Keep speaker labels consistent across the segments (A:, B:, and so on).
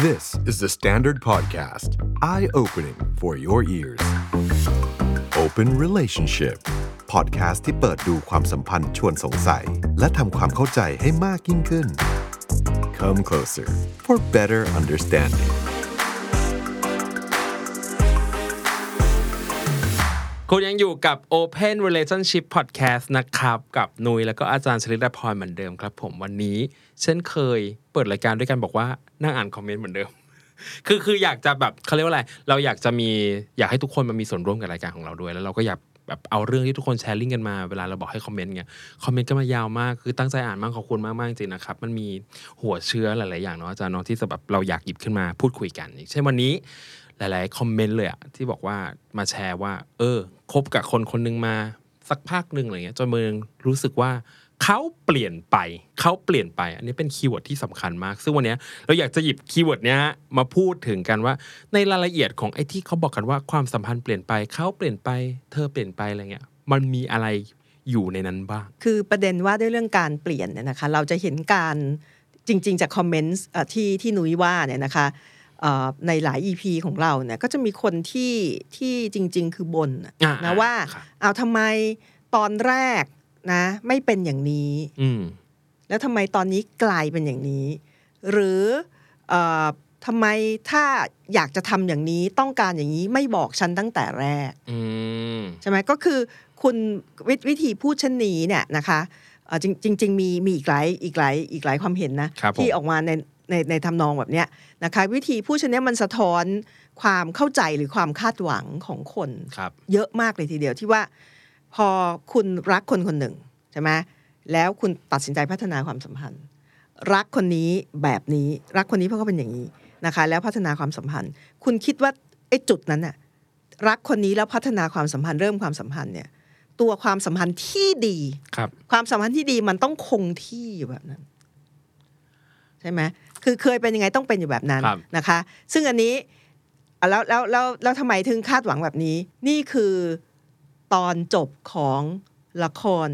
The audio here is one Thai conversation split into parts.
A: This is the Standard Podcast. Eye opening for your ears. Open Relationship. Podcast ที่เปิดดูความสัมพันธ์ชวนสงสัย และทำความเข้าใจให้มากยิ่งขึ้น Come closer for better understanding.
B: คุณยังอยู่กับ Open Relationship Podcast นะครับ กับนุยแล้วก็อาจารย์ชลิดาพรเหมือนเดิมครับ ผมวันนี้เช่นเคยเปิดรายการด้วยกันบอกว่านั่งอ่านคอมเมนต์เหมือนเดิม คือคืออยากจะแบบเขาเรียกว่าอะไร เราอยากจะมีอยากให้ทุกคนมามีส่วนร่วมกับรายการของเราด้วย แล้วเราก็อยากแบบเอาเรื่องที่ทุกคนแชร์ลิงก์กันมาเวลาเราบอกให้คอมเมนต์เงี้ยคอมเมนต์ก็มายาวมากคือตั้งใจอ่านมากขอบคุณมากมากจริงๆนะครับมันมีหัวเชื้อหลาย ๆ อย่างเนาะอาจารย์เนาะที่แบบเราอยากหยิบขึ้นมาพูดคุยกันอย่างเช่นวันนี้ หลาย ๆ คอมเมนต์เลยอะที่บอกว่ามาแชร์ว่า เออคบกับคนคนหนึงมาสักพักหนึ่งอะไรเงี้ยจนมึงรู้สึกว่าเขาเปลี่ยนไปเขาเปลี่ยนไป อันนี้เป็น keyword ที่สำคัญมาก ซึ่งวันนี้เราอยากจะหยิบ keyword เนี้ยมาพูดถึงกันว่า ในรายละเอียดของไอ้ที่เขาบอกกันว่าความสัมพันธ์เปลี่ยนไปเขาเปลี่ยนไป เธอเปลี่ยนไปอะไรเงี้ยมันมีอะไรอยู่ในนั้นบ้าง
C: คือประเด็นว่าด้วยเรื่องการเปลี่ยนเนี่ยนะคะ เราจะเห็นการจริง ๆ จากคอมเมนต์ที่ที่นุ้ยว่าเนี่ยนะคะ ในหลาย EP ของเราเนี่ยก็จะมีคนที่ที่จริง ๆ คือบนน่ะ
B: อ่า
C: นะ
B: อ่า
C: ว่า
B: ครับ
C: เอาทำไมตอนแรกนะ ไม่เป็นอย่างนี้
B: อืม
C: แล้วทำไมตอนนี้กลายเป็นอย่างนี้ หรือเออทำไมถ้าอยากจะทำอย่างนี้ต้องการอย่างนี้ไม่บอกฉันตั้งแต่แรก
B: อืม
C: ใช่ไหมก็คือคุณววิธีพูดเช่นนี้เนี่ยนะคะเอ่อจริงจริงๆมีมีอีกหลายอีกหลายอีกหลายความเห็นนะครับ
B: ผม
C: ที่ออกมาใน ในในทำนองแบบเนี้ยนะคะวิธีพูดเช่นนี้มันสะท้อนความเข้าใจหรือความคาดหวังของคน
B: ครับ
C: เยอะมากเลยทีเดียวที่ว่า พอคุณรักคนคนหนึ่งใช่ไหมแล้วคุณตัดสินใจพัฒนาความสัมพันธ์ รักคนนี้แบบนี้รักคนนี้เพราะเขาเป็นอย่างนี้นะคะแล้วพัฒนาความสัมพันธ์ คุณคิดว่าไอ้จุดนั้นน่ะรักคนนี้แล้วพัฒนาความสัมพันธ์เริ่มความสัมพันธ์เนี่ยตัวความสัมพันธ์ที่ดี
B: ครับ
C: ความสัมพันธ์ที่ดีมันต้องคงที่อยู่แบบนั้น ใช่ไหมคือเคยเป็นยังไงต้องเป็นอยู่แบบนั้น
B: ครับ
C: นะคะ ซึ่งอันนี้อะแล้วแล้วแล้วแล้วทำไมถึงคาดหวังแบบนี้ นี่คือตอนจบของละคร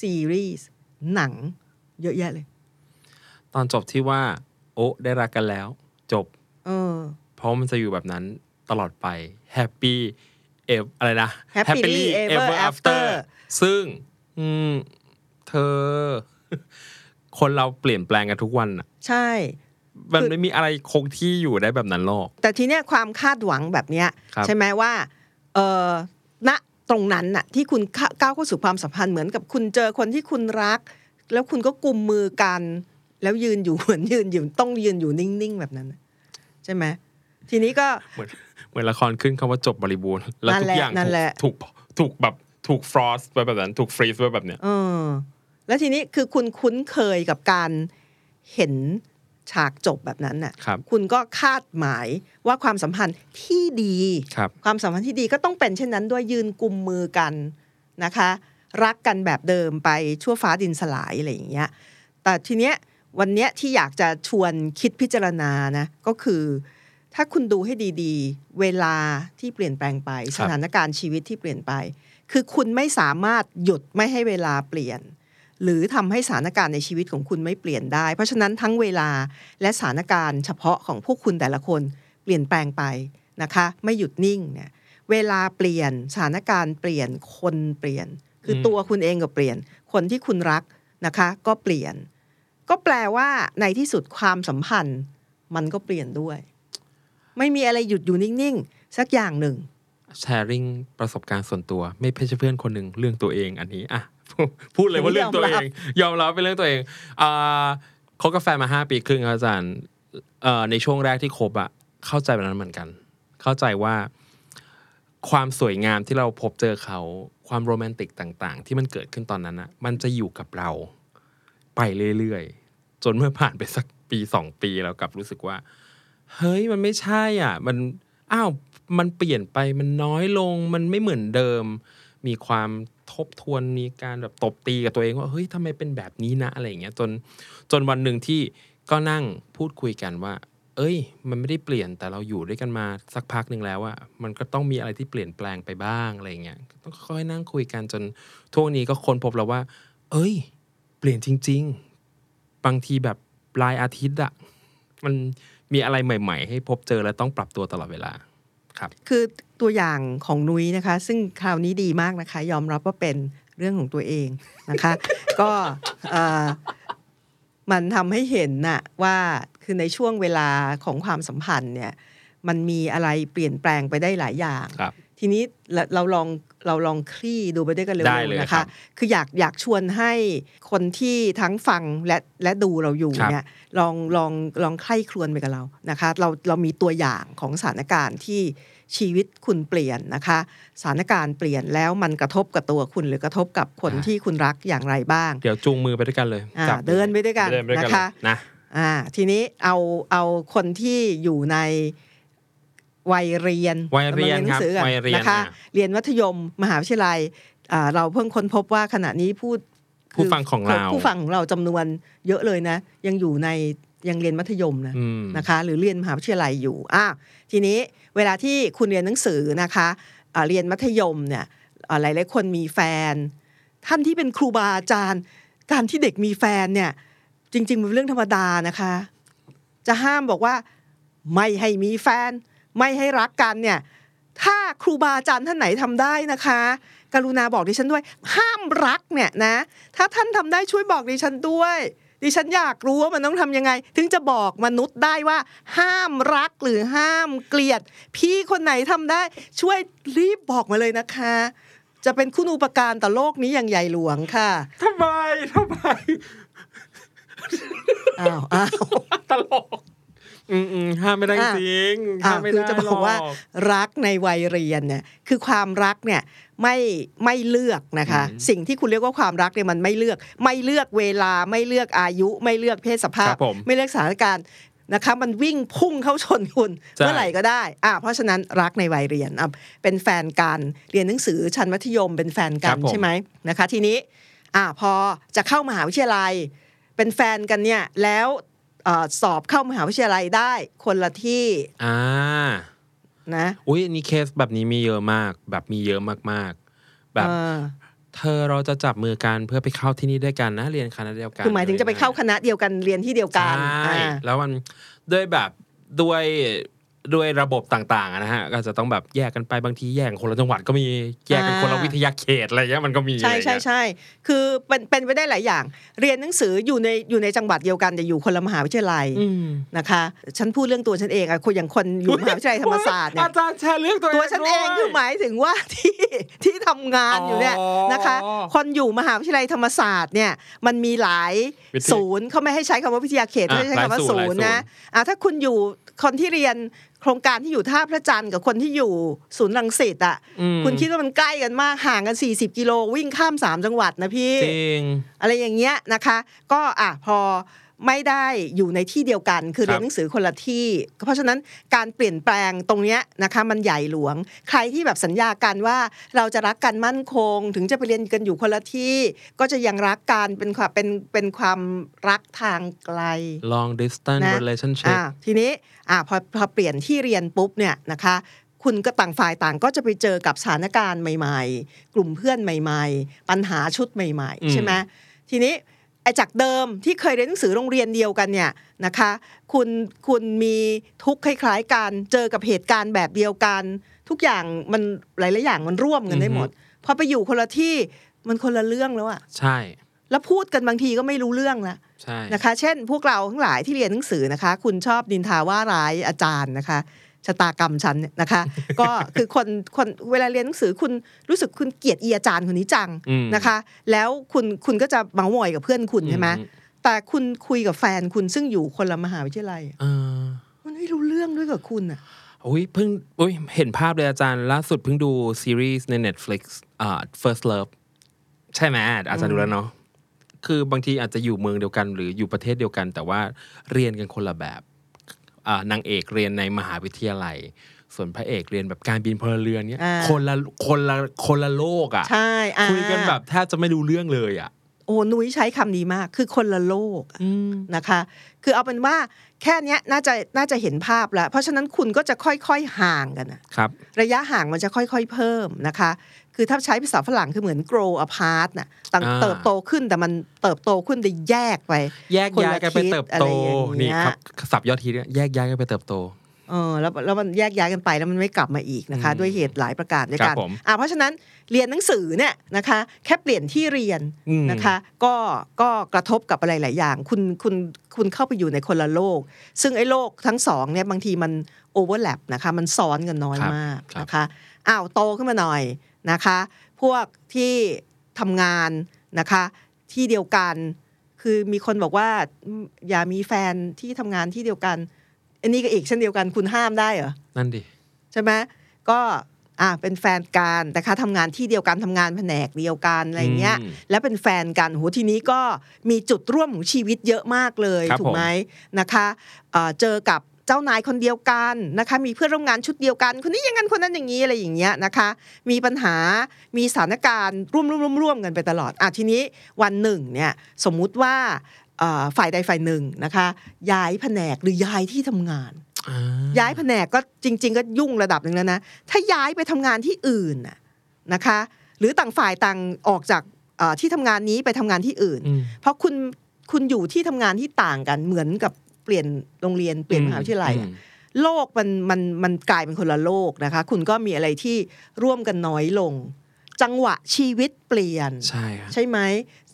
C: ซีรีส์ หนัง เยอะแยะเลย
B: ตอนจบที่ว่า โอ้ได้รักกันแล้ว จบ
C: เออ
B: เพราะมันจะอยู่แบบนั้นตลอดไป happy ever อะไรนะ
C: Happily ever after
B: ซึ่ง อืม เธอ คนเราเปลี่ยนแปลงกันทุกวันน่ะ
C: ใช่
B: มัน
C: คือ
B: ไม่มีอะไรคงที่อยู่ได้แบบนั้นหรอก
C: แต่ทีเนี้ยความคาดหวังแบบเนี้ย
B: ครับ
C: ใช่ไหมว่าเออณตรงนั้นน่ะที่คุณเข้าก้าวเข้าสู่ความสัมพันธ์เหมือนกับคุณเจอคนที่คุณรัก แล้วคุณก็กุมมือกัน แล้วยืนอยู่เหมือนยืนอยู่ต้องยืนอยู่นิ่งๆแบบนั้นน่ะใช่ไหมทีนี้ก็
B: เหมือนเหมือนละครขึ้นคำว่าจบบริบูรณ์แล้ว
C: นั่น
B: ทุ
C: แห
B: ก
C: ละ
B: อย่าง
C: นั่นแหละ
B: ถูกถูกถูกแบบถูกฟรอสไว้แบบนั้น ถูกฟรีซไว้แบบเนี้ย
C: เออแล้วทีนี้คือคุณคุ้นเคยกับการ เห็นฉากจบแบบนั้นน่ะ
B: ครับ
C: คุณก็คาดหมายว่าความสัมพันธ์ที่ดี
B: ครับ
C: ความสัมพันธ์ที่ดีก็ต้องเป็นเช่นนั้นด้วยยืนกุมมือกันนะคะ รักกันแบบเดิมไปชั่วฟ้าดินสลายอะไรอย่างเงี้ยแต่ทีเนี้ยวันเนี้ยที่อยากจะชวนคิดพิจารณานะก็คือ ถ้าคุณดูให้ดีๆ เวลาที่เปลี่ยนแปลงไป
B: ครับ
C: สถานการณ์ชีวิตที่เปลี่ยนไป คือคุณไม่สามารถหยุดไม่ให้เวลาเปลี่ยน หรือทำให้สถานการณ์ในชีวิตของคุณไม่เปลี่ยนได้ เพราะฉะนั้นทั้งเวลาและสถานการณ์เฉพาะของพวกคุณแต่ละคนเปลี่ยนแปลงไปนะคะไม่หยุดนิ่งเนี่ยเวลาเปลี่ยนสถานการณ์เปลี่ยนคนเปลี่ยน คือตัวคุณเองก็เปลี่ยน คนที่คุณรักนะคะ ก็เปลี่ยน ก็แปลว่าในที่สุดความสัมพันธ์ มันก็เปลี่ยนด้วย ไม่มีอะไรหยุดอยู่นิ่งๆ สักอย่างหนึ่ง
B: แชร์ริงประสบการณ์ส่วนตัว ไม่ใช่เพื่อนคนหนึ่งเรื่องตัวเองอันนี้อะ พูดเลยว่าเรื่องตัวเอง ยอมรับเป็นเรื่องตัวเองอ่าคบกาแฟนมาห้าปีครึ่งครับอาจารย์เอ่อในช่วงแรกที่คบอะเข้าใจแบบนั้นเหมือนกัน เข้าใจว่าความสวยงามที่เราพบเจอเขา ความโรแมนติกต่าง ๆ ที่มันเกิดขึ้นตอนนั้นอะมันจะอยู่กับเราไปเรื่อยๆ จนเมื่อผ่านไปสักปีสองปีแล้วกลับรู้สึกว่า เฮ้ยมันไม่ใช่อะ มันอ้าวมันเปลี่ยนไปมันน้อยลง มันไม่เหมือนเดิม มีความ ทบทวนมีการแบบตบตีกับตัวเองว่าเฮ้ยทำไมเป็นแบบนี้นะอะไรอย่างเงี้ยจนจนวันหนึ่งที่ก็นั่งพูดคุยกันว่า เอ้ย มันไม่ได้เปลี่ยนแต่เราอยู่ด้วยกันมาสักพักหนึ่งแล้วอะมันก็ต้องมีอะไรที่เปลี่ยนแปลงไปบ้างอะไรเงี้ยต้องค่อยๆนั่งคุยกันจนทุกวันนี้ก็ค้นพบแล้วว่า เอ้ย เปลี่ยนจริง ๆ บางทีแบบปลายอาทิตย์อะมันมีอะไรใหม่ ๆ ให้พบเจอและต้องปรับตัวตลอดเวลา ครับ
C: คือตัวอย่างของนุ้ยนะคะ ซึ่งคราวนี้ดีมากนะคะ ยอมรับว่าเป็นเรื่องของตัวเองนะคะ ก็เอ่อมันทำให้เห็นน่ะว่าคือในช่วงเวลาของความสัมพันธ์เนี่ยมันมีอะไรเปลี่ยนแปลงไปได้หลายอย่าง
B: ครับ
C: ทีนี้เราเราลองเราลองคลี่ดูไปด้วยกันเร็
B: ได้
C: ว
B: เลย
C: ๆนะ
B: ครั
C: คะ
B: บ
C: คืออยากอยากชวนให้คนที่ทั้งฟังและและดูเราอยู่
B: ครับ
C: เนี่ยลองลองลองใคร่ครวญไปกับเรานะคะ เราเรามีตัวอย่างของสถานการณ์ที่ชีวิตคุณเปลี่ยนนะคะ สถานการณ์เปลี่ยนแล้วมันกระทบกับตัวคุณหรือกระทบกับคนที่คุณรักอย่างไรบ้าง
B: เดี๋ยวจูงมือไปด้วยกันเลย
C: อ่า
B: จับ
C: เดินไปด้วยกัน
B: เดินไปด้วยกัน
C: นะคะ
B: เลยนะ
C: อ่าทีนี้เอาเอาคนที่อยู่ใน วัยเรียน
B: วัยเรียน
C: กำลังหนังสือกัน
B: ครับวัยเรียน
C: นะคะ
B: อะ
C: เรียนมัธยมมหาวิทยาลัยอ่าเราเพิ่งค้นพบว่าขณะนี้ผู้
B: ผู้ฟังของเรา
C: ผู้ฟังของเราจำนวนเยอะเลยนะ ยังอยู่ในยังเรียนมัธยมนะ
B: อืม
C: นะคะ หรือเรียนมหาวิทยาลัยอยู่อะทีนี้เวลาที่คุณเรียนหนังสือนะคะอ่าเรียนมัธยมเนี่ยอ่าหลายๆคนมีแฟน ท่านที่เป็นครูบาอาจารย์ การที่เด็กมีแฟนเนี่ย จริงๆมันเป็นเรื่องธรรมดานะคะ จะห้ามบอกว่าไม่ให้มีแฟน ไม่ให้รักกันเนี่ย ถ้าครูบาอาจารย์ท่านไหนทำได้นะคะ กรุณาบอกดิฉันด้วย ห้ามรักเนี่ยนะ ถ้าท่านทำได้ช่วยบอกดิฉันด้วยดิฉันอยากรู้ว่ามันต้องทำยังไง ถึงจะบอกมนุษย์ได้ว่า ห้ามรักหรือห้ามเกลียด พี่คนไหนทำได้ ช่วยรีบบอกมาเลยนะคะ จะเป็นคุณูปการต่อโลกนี้อย่างใหญ่หลวงค่ะ
B: ทำไมทำไม
C: อ้าวอ้าว
B: ตลก อืมอืมห้ามไม่ได้
C: อะ
B: จริง
C: อ่า
B: ห้ามไม่
C: คือ
B: ได้
C: จะบอกว่า
B: หรก
C: รักในวัยเรียนเนี่ยคือความรักเนี่ยไม่ไม่เลือกนะคะ
B: อืม
C: สิ่งที่คุณเรียกว่าความรักเนี่ยมันไม่เลือก ไม่เลือกเวลาไม่เลือกอายุ ไม่เลือกเพศสภา
B: ค
C: พ
B: รับผม
C: ไม่เลือกสถานการณ์นะคะมันวิ่งพุ่งเข้าชนคุณ
B: ใช่
C: เมื่อไหร่ก็ได้อ่าเพราะฉะนั้นรักในวัยเรียนอะเป็นแฟนกันเรียนหนังสือชั้นมัธยมเป็นแฟนกันใช่ไหมนะคะ ทีนี้อ่าพอจะเข้ามหาวิทยาลัย เป็นแฟนกันเนี่ยแล้วเอ่อ สอบเข้ามหาวิทยาลัยได้คนละที่
B: อ่า
C: นะ
B: อุ้ยอันนี่เคสแบบนี้มีเยอะมาก แบบมีเยอะมากๆ แบบ
C: เออ
B: เธอเราจะจับมือกันเพื่อไปเข้าที่นี่ด้วยกันนะเรียนคณะเดียวกัน
C: คือหมายถึงจะไปเข้าคณะเดียวกันเรียนที่เดียวกัน
B: ใช่
C: อ่า
B: แล้วมันด้วยแบบด้วย ด้วยระบบต่างๆอะนะฮะก็จะต้องแบบแยกกันไปบางทีแยกกันคนละจังหวัดก็มีแยกกันคนละวิทยาเขตอะไรเงี้ยมันก็มี
C: ใช่ใช่
B: อะไรเงี้ย
C: ใช่คือเป็นเป็นไปได้หลายอย่าง เรียนหนังสืออยู่ในอยู่ในจังหวัดเดียวกันแต่อยู่คนละมหาวิทยาลัย
B: อืม
C: นะคะ ฉันพูดเรื่องตัวฉันเองอะคนอย่างคนอยู่มหาวิทยาลัยธรรมศาสตร์เนี่ย
B: อาจารย์แชร์เรื่องตัวเอง
C: ตัวฉันเอง
B: ด้วย
C: คือหมายถึงว่าที่ที่ทำงานอยู่เนี่ย
B: อ๋อ
C: นะคะ คนอยู่มหาวิทยาลัยธรรมศาสตร์เนี่ยมันมีหลาย
B: วิทย
C: ศูนย์เขาไม่ให้ใช้คำว่าวิทยาเขต
B: อะ
C: เขาใช้คำว่า
B: หลายศู
C: ศู
B: นย์
C: นย์
B: หลายศู
C: นะ
B: นย์
C: อะถ้าคุณอยู่คนที่เรียน โครงการที่อยู่ท่าพระจันทร์กับคนที่อยู่ศูนย์รังสิตอะ
B: อืม
C: คุณคิดว่ามันใกล้กันมากห่างกัน 40 กิโลวิ่งข้าม 3 จังหวัดนะพี่
B: จริง
C: อะไรอย่างเงี้ยนะคะ ก็อะพอ ไม่ได้อยู่ในที่เดียวกัน คือ
B: ครับ
C: เรียนหนังสือคนละที่ เพราะฉะนั้นการเปลี่ยนแปลงตรงเนี้ยนะคะมันใหญ่หลวง ใครที่แบบสัญญากันว่าเราจะรักกันมั่นคง ถึงจะไปเรียนกันอยู่คนละที่ ก็จะยังรักกันเป็นความเป็นเป็นความรักทางไกล
B: long distance
C: นะ
B: relationship
C: อ่าทีนี้อ่าพอพอเปลี่ยนที่เรียนปุ๊บเนี่ยนะคะคุณก็ต่างฝ่ายต่างก็จะไปเจอกับสถานการณ์ใหม่ ๆ กลุ่มเพื่อนใหม่ ๆ ปัญหาชุดใหม่
B: อืม
C: ๆใช่ไหมทีนี้ไอ้ จากเดิมที่เคยเรียนหนังสือโรงเรียนเดียวกันเนี่ยนะคะคุณคุณมีทุกข์คล้ายๆกันเจอกับเหตุการณ์แบบเดียวกัน ทุกอย่างมันหลายๆอย่างมันร่วมกันได้หมดพอไปอยู่คนละที่มันคนละเรื่องแล้วอะ
B: ใช่
C: แล้วพูดกันบางทีก็ไม่รู้เรื่องละ
B: ใช่
C: นะคะ เช่น พวกเราทั้งหลายที่เรียนหนังสือนะคะ คุณชอบดินทาว่าร้ายอาจารย์นะคะ ชะตากรรมฉันเนี่ยนะคะ ก็คือคนคนเวลาเรียนหนังสือคุณรู้สึกคุณเกลียดอีอาจารย์คนนี้จัง
B: อืม
C: นะคะ แล้วคุณคุณก็จะเมาหมอยกับเพื่อนคุณใช่ไหม
B: อื
C: แต่คุณคุยกับแฟนคุณซึ่งอยู่คนละมหาวิทยาลัย
B: เออ
C: มันไม่รู้เรื่องด้วยกับคุณอะ
B: อุ้ยเพิ่งอุ้ยเห็นภาพเลยอาจารย์ล่าสุดเพิ่งดูซีรีส์ใน Netflix อ่า First Love ใช่ไหมอาจารย์ดูแล้วเนาะคือบางทีอาจจะอยู่เมืองเดียวกัน หรืออยู่ประเทศเดียวกัน แต่ว่าเรียนกันคนละแบบอ่า นางเอกเรียนในมหาวิทยาลัย ส่วนพระเอกเรียนแบบการบินพลเรือนเนี้ย
C: อ่า
B: คนละคนละคนละโลกอะ
C: ใช่อ่า
B: คุยกันแบบแทบจะไม่รู้เรื่องเลยอะ
C: โอ้นุ้ยใช้คำนี้มาก คือคนละโลกอะนะคะ คือเอาเป็นว่าแค่เนี้ยน่าจะน่าจะเห็นภาพแล้ว เพราะฉะนั้นคุณก็จะค่อยๆห่างกันอะ
B: ครับ
C: ระยะห่างมันจะค่อยๆเพิ่มนะคะ คือคือถ้าใช้ภาษาฝรั่งคือเหมือน grow apart น่ะต่าง
B: อ่า
C: เติบโตขึ้นแต่มันเติบโตขึ้นได้แยกไป
B: แยกย้ายกันไปเติบโต
C: คนละทิศอะไรอย่างเงี้ย
B: นี่ครับสับยอดทีเนี่ยแยกย้ายกันไปเติบโต
C: เออแล้วแล้วมันแยกย้ายกันไปแล้วมันไม่กลับมาอีกนะคะ
B: อืม
C: ด้วยเหตุหลายประการด้วย
B: ครั
C: กับน
B: ผม
C: อ่าเพราะฉะนั้นเรียนหนังสือเนี่ยนะคะ แค่เปลี่ยนที่เรียน
B: อืม
C: นะคะ ก็ก็กระทบกับอะไรหลายอย่าง คุณคุณคุณเข้าไปอยู่ในคนละโลก ซึ่งไอ้โลกทั้งสองเนี่ยบางทีมันโอเวอร์แลปนะคะ มันซ้อนกันน้อย
B: ครับ
C: มาก
B: ครับ
C: นะคะอ้าวโตขึ้นมาหน่อย นะคะ พวกที่ทำงานนะคะ ที่เดียวกัน คือมีคนบอกว่าอืมอย่ามีแฟนที่ทำงานที่เดียวกัน อันนี้ก็อีกเช่นเดียวกันคุณห้ามได้เหรอ
B: นั่นดิ
C: ใช่ไหมก็อ่าเป็นแฟนกันแต่คะทำงานที่เดียวกันทำงานแผนกเดียวกันอะไรเงี้ย
B: อืม
C: แล้วเป็นแฟนกันโหทีนี้ก็มีจุดร่วมของชีวิตเยอะมากเลย
B: ครับ
C: ถูกไหมนะคะเอ่อเจอกับเจ้านายคนเดียวกันนะคะ มีเพื่อนร่วมงานชุดเดียวกัน คนนี้อย่างนั้นคนนั้นอย่างนี้อะไรอย่างเงี้ยนะคะ มีปัญหามีสถานการณ์ร่วมร่วมร่วมร่วมกันไปตลอดอะทีนี้วันหนึ่งเนี่ยสมมุติว่าเอ่อฝ่ายใดฝ่ายหนึ่งนะคะ ย้ายแผนกหรือย้ายที่ทำงาน
B: อ่
C: ย้ายแผนกก็จริง ๆ ก็ยุ่งระดับหนึ่งแล้วนะถ้าย้ายไปทำงานที่อื่นน่ะนะคะ หรือต่างฝ่ายต่างออกจากเอ่อที่ทำงานนี้ไปทำงานที่อื่น
B: อืม
C: เพราะคุณคุณอยู่ที่ทำงานที่ต่างกันเหมือนกับ เปลี่ยนโรงเรียนเปลี่ยนมหาวิทยาลัยอะ
B: อืม
C: โลกมันมันมันกลายเป็นคนละโลกนะคะ คุณก็มีอะไรที่ร่วมกันน้อยลง จังหวะชีวิตเปลี่ยน
B: ใช่ครับ
C: ใช่ไหม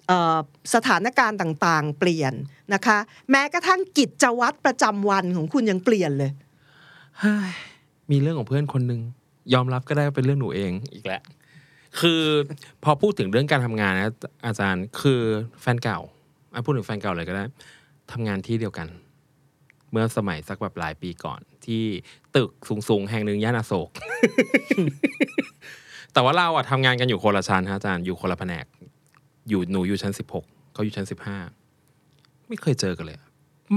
C: เอ่อสถานการณ์ต่างๆ เปลี่ยนนะคะ แม้กระทั่งกิจวัตรประจำวันของคุณยังเปลี่ยนเลย
B: เฮ้ยมีเรื่องของเพื่อนคนหนึ่งยอมรับก็ได้ว่าเป็นเรื่องหนูเองอีกแล้วคือพอพูดถึงเรื่องการทำงานนะอาจารย์คือแฟนเก่าอะพูดถึงแฟนเก่าเลยก็ได้ทำงานที่เดียวกัน เมื่อสมัยสักแบบหลายปีก่อน ที่ตึกสูงๆ แห่งหนึ่งย่านอโศก แต่ว่าเราอะทำงานกันอยู่คนละชั้นฮะอาจารย์อยู่คนละแผนก อยู่หนูอยู่ชั้นสิบหกเขาอยู่ชั้นสิบห้าไม่เคยเจอกันเลย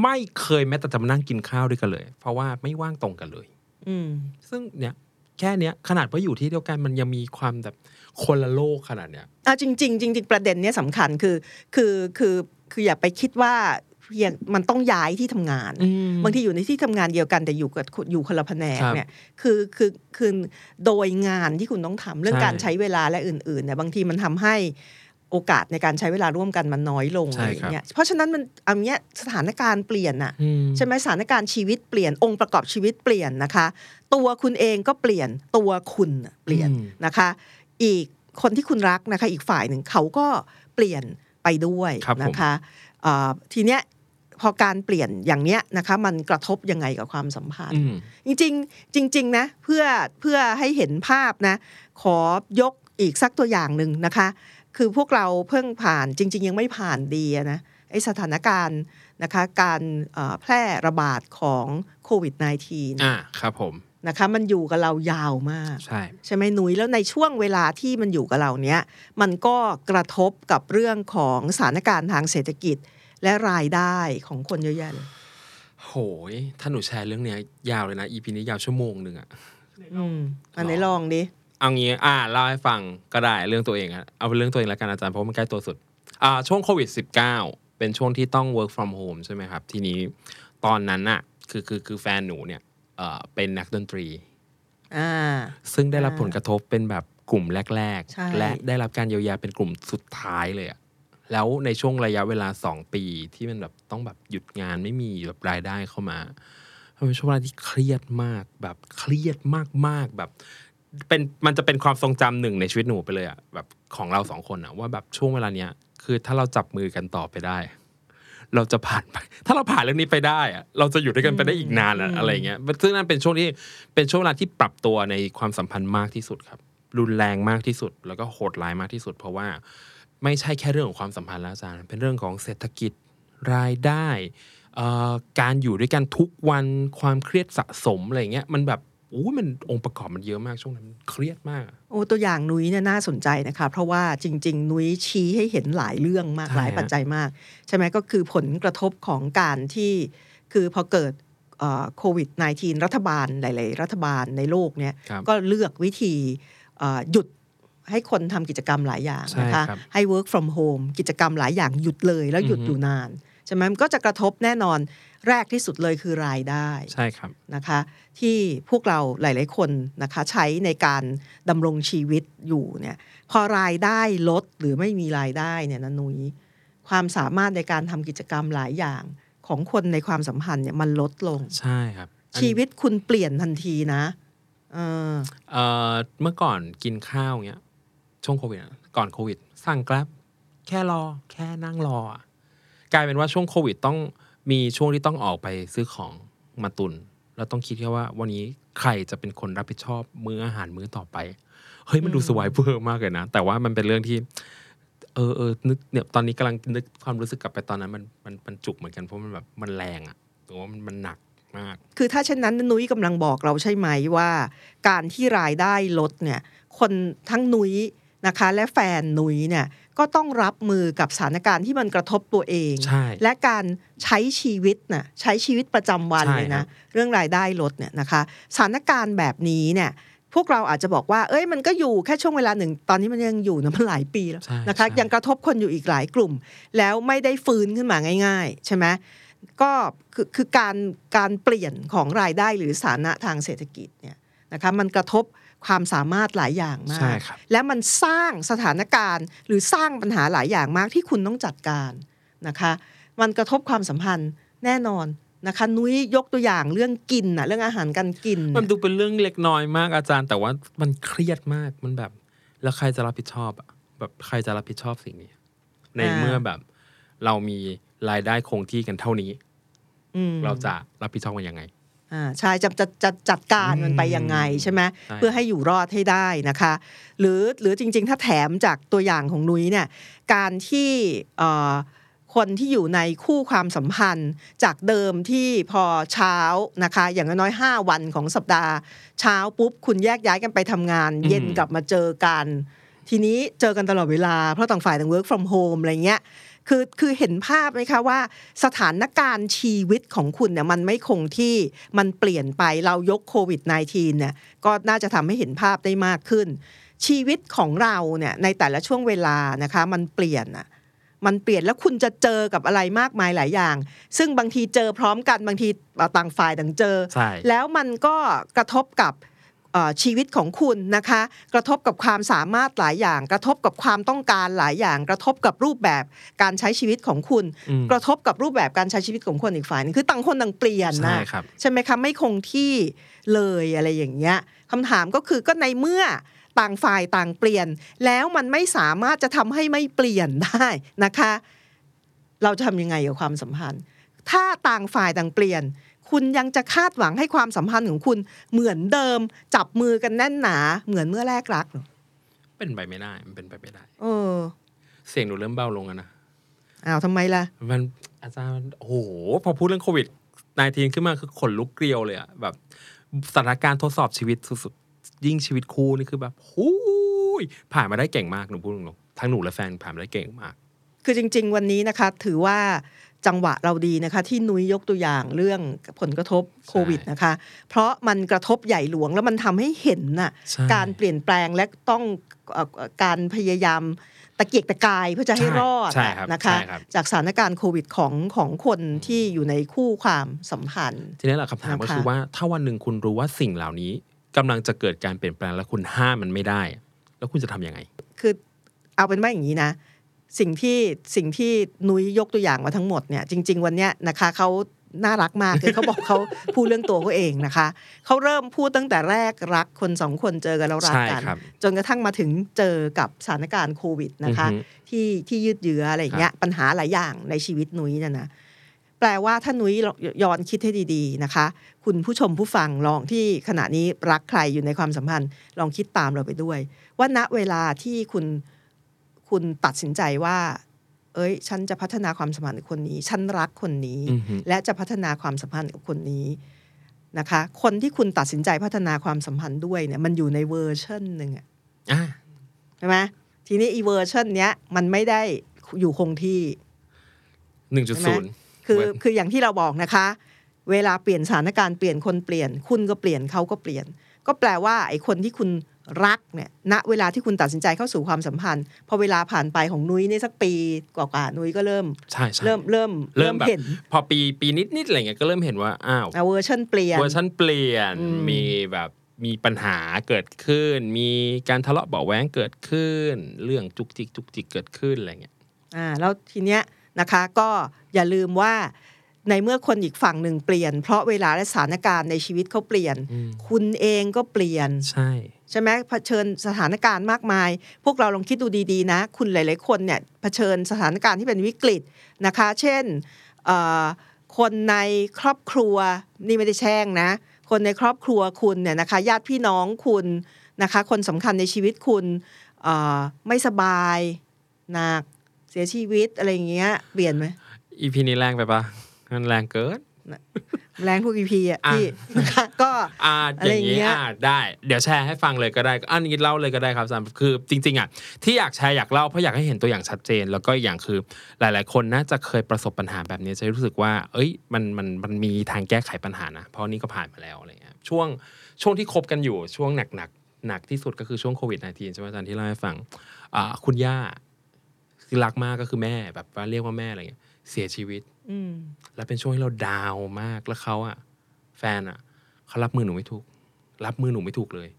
B: ไม่เคยแม้แต่จะมานั่งกินข้าวด้วยกันเลย เพราะว่าไม่ว่างตรงกันเลย
C: อืม
B: ซึ่งเนี่ยแค่เนี้ยขนาดว่าอยู่ที่เดียวกันมันยังมีความแบบคนละโลกขนาดเนี้ย
C: อะจริงๆจริงๆประเด็นเนี้ยสำคัญคือ คือคือคืออย่าไปคิดว่า เพียงมันต้องย้ายที่ทำงาน บางทีอยู่ในที่ทำงานเดียวกันแต่อยู่กับอยู่คนละแผนก
B: ครับ
C: เนี่ยคือคือคือโดยงานที่คุณต้องทำเรื่อง
B: ใช่
C: การใช้เวลาและอื่นๆเนี่ยบางทีมันทำให้โอกาสในการใช้เวลาร่วมกันมันน้อยลง
B: ใช่
C: อะไรอ
B: ครับ
C: ย่างเงี้ย เพราะฉะนั้นมันอันเนี้ยสถานการณ์เปลี่ยนอะ
B: อืม
C: ใช่ไหมสถานการณ์ชีวิตเปลี่ยนองค์ประกอบชีวิตเปลี่ยนนะคะ ตัวคุณเองก็เปลี่ยนตัวคุณน่ะเปลี่ยน
B: อืม
C: นะคะ อีกคนที่คุณรักนะคะ อีกฝ่ายหนึ่งเขาก็เปลี่ยนไปด้วย
B: ครับผม
C: นะคะเอ่อทีเนี้ย พอการเปลี่ยนอย่างเนี้ยนะคะ มันกระทบยังไงกับความสัมพันธ์
B: อืม
C: จริงๆจริงๆนะเพื่อเพื่อให้เห็นภาพนะ ขอยกอีกสักตัวอย่างหนึ่งนะคะ คือพวกเราเพิ่งผ่านจริง ๆ ยังไม่ผ่านดีอะนะไอสถานการณ์นะคะการเอ่อแพร่ระบาดของโควิด -19
B: อ่าครับผม
C: นะคะมันอยู่กับเรายาวมาก
B: ใช่
C: ใช่ไหมหนุยแล้วในช่วงเวลาที่มันอยู่กับเราเนี้ยมันก็กระทบกับเรื่องของสถานการณ์ทางเศรษฐกิจ และรายได้ของคนเยอะแยะเลย
B: โหย ถ้าหนูแชร์เรื่องเนี้ยยาวเลยนะ EP นี้ยาวชั่วโมงหนึ่งอะ
C: อืมอันไหนลองดิ
B: เอางี้ อ่าเล่าให้ฟังก็ได้เรื่องตัวเองอะเอาเป็นเรื่องตัวเองแล้วกันอาจารย์เพราะมันใกล้ตัวสุด อ่า ช่วงโควิด -19 เป็นช่วงที่ต้อง work from home ใช่ไหมครับ ทีนี้ตอนนั้นอะคือคือคือแฟนหนูเนี่ย เอ่อ เป็นนักดนตรี
C: อ่า
B: ซึ่งได้รับ
C: อ่า
B: ผลกระทบเป็นแบบกลุ่มแรก
C: ใช่
B: ๆและได้รับการเยียวยาเป็นกลุ่มสุดท้ายเลยอะ แล้วในช่วงระยะเวลาสองปีที่มันแบบต้องแบบหยุดงานไม่มีแบบรายได้เข้ามามันเป็นช่วงเวลาที่เครียดมากแบบเครียดมากๆแบบเป็นมันจะเป็นความทรงจำหนึ่งในชีวิตหนูไปเลยอะแบบของเราสองคนอะว่าแบบช่วงเวลาเนี้ยคือถ้าเราจับมือกันต่อไปได้ เราจะผ่านไป ถ้าเราผ่านเรื่องนี้ไปได้อะเราจะอยู่ด้วยกันไปได้อีกนานอะอะไรเงี้ยซึ่งนั่นเป็นช่วงที่เป็นช่วงเวลาที่ปรับตัวในความสัมพันธ์มากที่สุดครับ รุนแรงมากที่สุด แล้วก็โหดร้ายมากที่สุด เพราะว่า ไม่ใช่แค่เรื่องของความสัมพันธ์แล้วอาจารย์ เป็นเรื่องของเศรษฐกิจรายได้เอ่อการอยู่ด้วยกันทุกวันความเครียดสะสมอะไรเงี้ยมันแบบโอ้ยมันองค์ประกอบมันเยอะมากช่วงนั้นมันเครียดมากอะ
C: โอ้ตัวอย่างนุ้ยเนี่ยน่าสนใจนะคะ เพราะว่าจริง ๆ นุ้ยชี้ให้เห็นหลายเรื่องมาก
B: ใช่
C: หลาย
B: ฮะ
C: ปัจจัยมาก ใช่ไหมก็คือผลกระทบของการที่คือพอเกิดโควิด -19 รัฐบาลหลาย ๆ รัฐบาลในโลกเนี่ย
B: ครับ
C: ก็เลือกวิธีเอ่อหยุด ให้คนทำกิจกรรมหลายอย่าง
B: ใช่
C: นะคะ
B: ครับ
C: ให้ work from home กิจกรรมหลายอย่างหยุดเลยแล้วหยุด
B: อือฮึ
C: อยู่นานใช่ไหมมันก็จะกระทบแน่นอนแรกที่สุดเลยคือรายได้
B: ใช่ครับ
C: นะคะ ที่พวกเราหลาย ๆ คนนะคะใช้ในการดำรงชีวิตอยู่เนี่ยพอรายได้ลดหรือไม่มีรายได้เนี่ยนะนุ้ยความสามารถในการทำกิจกรรมหลายอย่างของคนในความสัมพันธ์เนี่ยมันลดลง
B: ใช่ครับอัน
C: ชีวิตคุณเปลี่ยนทันทีนะเออ
B: เอ่อเมื่อก่อนกินข้าวเงี้ย ช่วงโควิดอะก่อนโควิด สั่งแกร็บแค่รอ แค่นั่งรออะกลายเป็นว่าช่วงโควิดต้องมีช่วงที่ต้องออกไปซื้อของมาตุน แล้วต้องคิดแค่ว่าวันนี้ใครจะเป็นคนรับผิดชอบมื้ออาหารมื้อต่อไป เฮ้ยมันดูสวายเวอร์มากเลยนะ แต่ว่ามันเป็นเรื่องที่ เออเออนึกเนี่ยตอนนี้กำลังนึกความรู้สึกกลับไปตอนนั้นมันมันมันจุกเหมือนกันเพราะมันแบบมันแรงอะหรือว่ามันมันหนักมาก
C: คือถ้าเช่นนั้นนุ้ยกำลังบอกเราใช่ไหมว่า การที่รายได้ลดเนี่ย คนทั้งนุ้ย นะคะ และแฟนนุ้ยเนี่ยก็ต้องรับมือกับสถานการณ์ที่มันกระทบตัวเอง
B: ใช่
C: และการใช้ชีวิตน่ะใช้ชีวิตประจำวัน
B: ใช่
C: เลย
B: ครั
C: นะ
B: บ
C: เรื่องรายได้ลดเนี่ยนะคะสถานการณ์แบบนี้เนี่ยพวกเราอาจจะบอกว่า เอ้ย มันก็อยู่แค่ช่วงเวลาหนึ่ง ตอนนี้มันยังอยู่นะมันหลายปีแล้ว
B: ใช่
C: นะคะ
B: ใช่
C: ยังกระทบคนอยู่อีกหลายกลุ่ม แล้วไม่ได้ฟื้นขึ้นมาง่าย ๆ ใช่ไหมก็คือคือการการเปลี่ยนของรายได้หรือสถานะทางเศรษฐกิจเนี่ยนะคะ มันกระทบ ความสามารถหลายอย่างมา
B: ใช่
C: ก
B: ครับ
C: และมันสร้างสถานการณ์ หรือสร้างปัญหาหลายอย่างมากที่คุณต้องจัดการนะคะ มันกระทบความสัมพันธ์แน่นอนนะคะนุ้ยยกตัวอย่างเรื่องกินน่ะเรื่องอาหารการกิน
B: มันดูเป็นเรื่องเล็กน้อยมากอาจารย์ แต่ว่ามันเครียดมากมันแบบ แล้วใครจะรับผิดชอบอะแบบใครจะรับผิดชอบสิ่งนี้ ในเมื่อแบบ เรามีรายได้คงที่กันเท่านี้
C: อืม
B: เราจะรับผิดชอบมันยังไง
C: อ่าใช่จะจะจะจัดการมันไปยังไงใช่ไหม
B: ใช่
C: เพื่อให้อยู่รอดให้ได้นะคะ หรือหรือจริง ๆ ถ้าแถมจากตัวอย่างของนุ้ยเนี่ยการที่เอ่อคนที่อยู่ในคู่ความสัมพันธ์จากเดิมที่พอเช้านะคะ อย่างน้อยๆ5วันของสัปดาห์ เช้าปุ๊บ คุณแยกย้ายกันไปทำงาน เย็นกลับมาเจอกัน ทีนี้เจอกันตลอดเวลา เพราะต่างฝ่ายต่าง work from home อะไรเงี้ย คือคือเห็นภาพไหมคะว่าสถานการณ์ชีวิตของคุณเนี่ยมันไม่คงที่มันเปลี่ยนไปเรายกโควิด -19 เนี่ยก็น่าจะทำให้เห็นภาพได้มากขึ้น ชีวิตของเราเนี่ยในแต่ละช่วงเวลานะคะมันเปลี่ยนอะมันเปลี่ยนแล้วคุณจะเจอกับอะไรมากมายหลายอย่าง ซึ่งบางทีเจอพร้อมกันบางทีต่างฝ่ายต่างเจอ
B: ใช่
C: แล้วมันก็กระทบกับเอ่อ ชีวิตของคุณนะคะ กระทบกับความสามารถหลายอย่าง กระทบกับความต้องการหลายอย่าง กระทบกับรูปแบบการใช้ชีวิตของคุณ
B: อืม
C: กระทบกับรูปแบบการใช้ชีวิตของคนอีกฝ่ายหนึงคือต่างคนต่างเปลี่ยน
B: ใช่
C: นะครับใช่ไหมคะไม่คงที่เลยอะไรอย่างเงี้ยคำถามก็คือก็ในเมื่อต่างฝ่ายต่างเปลี่ยน แล้วมันไม่สามารถจะทำให้ไม่เปลี่ยนได้นะคะ เราจะทำยังไงกับความสัมพันธ์ ถ้าต่างฝ่ายต่างเปลี่ยน คุณยังจะคาดหวังให้ความสัมพันธ์ของคุณเหมือนเดิม จับมือกันแน่นหนา เหมือนเมื่อแรกรักเหรอ
B: เป็นไปไม่ได้ มันเป็นไปไม่ได้
C: เออ
B: เสียงหนูเริ่มเบาลงแล้วนะ
C: อ้าวทำไมล่ะ
B: มันอาจารย์มันโอ้โหพอพูดเรื่องโควิด -19 ขึ้นมาคือขนลุกเกลียวเลยอะแบบสถานการณ์ทดสอบชีวิตสุดๆ ยิ่งชีวิตคู่นี่คือแบบหูยผ่านมาได้เก่งมากหนูพูดตรงๆทั้งหนูและแฟนผ่านมาได้เก่งมาก
C: คือจริง ๆ วันนี้นะคะ ถือว่า จังหวะเราดีนะคะที่นุ้ยยกตัวอย่างเรื่องผลกระทบโควิดนะคะ เพราะมันกระทบใหญ่หลวงแล้วมันทำให้เห็นน่ะ
B: ใช่
C: การเปลี่ยนแปลงและต้องเอ่อเอ่อการพยายามตะเกียกตะกายเพื่อจะให้
B: ใช่
C: รอด
B: ใช่ครับ
C: นะคะ
B: ใช่ครับ
C: จากสถานการณ์โควิดของของคนที่อยู่ในคู่ความสัมพันธ์
B: ทีนี้แหละคำถามก็
C: นะคะ
B: คือว่าถ้าวันหนึ่งคุณรู้ว่าสิ่งเหล่านี้กำลังจะเกิดการเปลี่ยนแปลงแล้วคุณห้ามมันไม่ได้ แล้วคุณจะทำยังไง
C: คือเอาเป็นว่าอย่างนี้นะ สิ่งที่สิ่งที่นุ้ยยกตัวอย่างมาทั้งหมดเนี่ยจริง ๆ วันเนี้ยนะคะเขาน่ารักมากคือเขาบอกเขาพูดเรื่องตัวเขาเองนะคะเขาเริ่มพูดตั้งแต่แรกรักคนสองคนเจอกันแล้วรักกัน
B: ใช่ครับ
C: จนกระทั่งมาถึงเจอกับสถานการณ์โควิดนะคะ
B: อือฮึ
C: ที่ที่ยืดเยื้ออะไรอย่างเงี้ยปัญหาหลายอย่างในชีวิตนุ้ยเนี่ยนะแปลว่าถ้านุ้ยย้อนคิดให้ดีๆนะคะ คุณผู้ชมผู้ฟังลองที่ขณะนี้รักใครอยู่ในความสัมพันธ์ ลองคิดตามเราไปด้วย ว่าณเวลาที่คุณ คุณตัดสินใจว่า เอ้ย ฉันจะพัฒนาความสัมพันธ์กับคนนี้ ฉันรักคนนี้
B: อือฮึ
C: และจะพัฒนาความสัมพันธ์กับคนนี้นะคะ คนที่คุณตัดสินใจพัฒนาความสัมพันธ์ด้วยเนี่ยมันอยู่ในเวอร์ชันหนึ่งอะ
B: อะ
C: ใช่ไหมทีนี้อีเวอร์ชันเนี้ยมันไม่ได้อยู่คงที่
B: หนึ่งจุดศูนย์
C: คือคืออย่างที่เราบอกนะคะ เวลาเปลี่ยนสถานการณ์เปลี่ยนคนเปลี่ยน คุณก็เปลี่ยนเขาก็เปลี่ยน ก็แปลว่าไอ้คนที่คุณ รักเนี่ยณเวลาที่คุณตัดสินใจเข้าสู่ความสัมพันธ์ พอเวลาผ่านไปของนุ้ยนี่สักปีกว่าๆนุ้ยก็เริ่ม
B: ใช่ใช่
C: เริ่มเริ่ม
B: เริ่มแบบ
C: เห็น
B: พอปีปีนิดนิดๆอะไรเงี้ยก็เริ่มเห็นว่าอ้าว
C: เวอร์ชันเปลี่ยน
B: เวอร์ชันเปลี่ยน
C: อืม
B: มีแบบมีปัญหาเกิดขึ้น มีการทะเลาะเบาะแว้งเกิดขึ้น เรื่องจุกจิกจุกจิกเกิดขึ้นอะไรเงี้ย
C: อ่าแล้วทีเนี้ยนะคะก็อย่าลืมว่า ในเมื่อคนอีกฝั่งหนึ่งเปลี่ยน เพราะเวลาและสถานการณ์ในชีวิตเขาเปลี่ยน
B: อืม
C: คุณเองก็เปลี่ยน
B: ใช่
C: ใช่ไหมเผชิญสถานการณ์มากมาย พวกเราลองคิดดูดีๆนะ คุณหลาย ๆ คนเนี่ยเผชิญสถานการณ์ที่เป็นวิกฤตนะคะ เช่นเอ่อคนในครอบครัวนี่ไม่ได้แช่งนะ คนในครอบครัวคุณเนี่ยนะคะญาติพี่น้องคุณนะคะ คนสำคัญในชีวิตคุณเอ่อไม่สบายหนักเสียชีวิตอะไรอย่างเงี้ยเปลี่ยนไหม
B: อีพีนี้แรงไปปะ มันแรงเกิน
C: แรงพวกอีพีอะ
B: อะ
C: พี่นะคะก็
B: อ่า
C: อะ
B: อ
C: ไร
B: ย่างนี้
C: อย่างเงี้ย
B: อ่าได้ เดี๋ยวแชร์ให้ฟังเลยก็ได้อันนี้เล่าเลยก็ได้ครับอาจารย์คือจริง ๆอะที่อยากแชร์อยากเล่าเพราะอยากให้เห็นตัวอย่างชัดเจน แล้วก็อีกอย่างคือหลาย ๆ คนน่าจะเคยประสบปัญหาแบบนี้จะรู้สึกว่า เอ้ยมันมันมันมีทางแก้ไขปัญหานะ เพราะนี่ก็ผ่านมาแล้วอะไรเงี้ยช่วงช่วงที่คบกันอยู่ช่วงหนักหนักๆหนักที่สุดก็คือช่วงโควิด -19 ใช่ไหมอาจารย์ที่เล่าให้ฟังอ่าคุณย่าที่รักมากก็คือแม่แบบว่าเรียกว่าแม่อะไรเงี้ยเสียชีวิต
C: อืม
B: แล้วเป็นช่วงที่เราดาวมากแล้วเขาอะแฟนอะเขารับมือหนูไม่ถูก รับมือหนูไม่ถูกเลย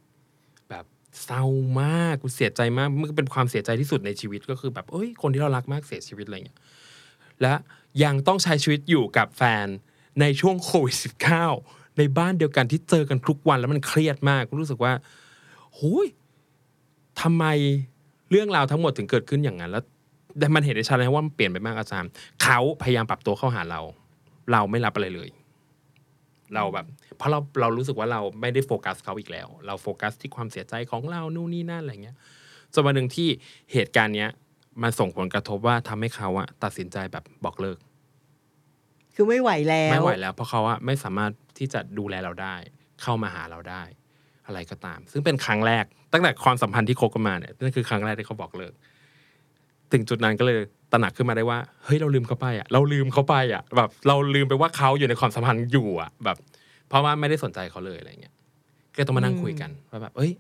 B: แบบเศร้ามากกูเสียใจมากมันก็เป็นความเสียใจที่สุดในชีวิตก็คือแบบเอ้ยคนที่เรารักมากเสียชีวิตอะไรเงี้ยและยังต้องใช้ชีวิตอยู่กับแฟนในช่วงโควิด -19 ในบ้านเดียวกันที่เจอกันทุกวันแล้วมันเครียดมากกูรู้สึกว่าหุยทำไมเรื่องราวทั้งหมดถึงเกิดขึ้นอย่างนั้น แล้ว แต่มันเห็นได้ชัดเลยว่ามันเปลี่ยนไปมากอาจารย์เขาพยายามปรับตัวเข้าหาเรา เราไม่รับอะไรเลย เราแบบ เพราะเราเรารู้สึกว่าเราไม่ได้โฟกัสเขาอีกแล้ว เราโฟกัสที่ความเสียใจของเรานู่นนี่นั่นอะไรเงี้ยจนวันหนึ่งที่เหตุการณ์เนี้ย มันส่งผลกระทบว่าทำให้เขาอะตัดสินใจแบบบอกเลิก
C: คือไม่ไหวแล้ว
B: ไม่ไหวแล้ว เพราะเขาอะไม่สามารถที่จะดูแลเราได้ เข้ามาหาเราได้ อะไรก็ตาม ซึ่งเป็นครั้งแรก ตั้งแต่ความสัมพันธ์ที่คบกันมาเนี่ยนั่นคือครั้งแรกที่เขาบอกเลิก ถึงจุดนั้นก็เลยตระหนักขึ้นมาได้ว่าเฮ้ยเราลืมเขาไปอะเราลืมเขาไปอะแบบเราลืมไปว่าเขาอยู่ในความสัมพันธ์อยู่อะแบบ เพราะว่าไม่ได้สนใจเขาเลยอะไรเงี้ยก็เลยต้องมานั่งคุยกันว่าแบบเอ้ย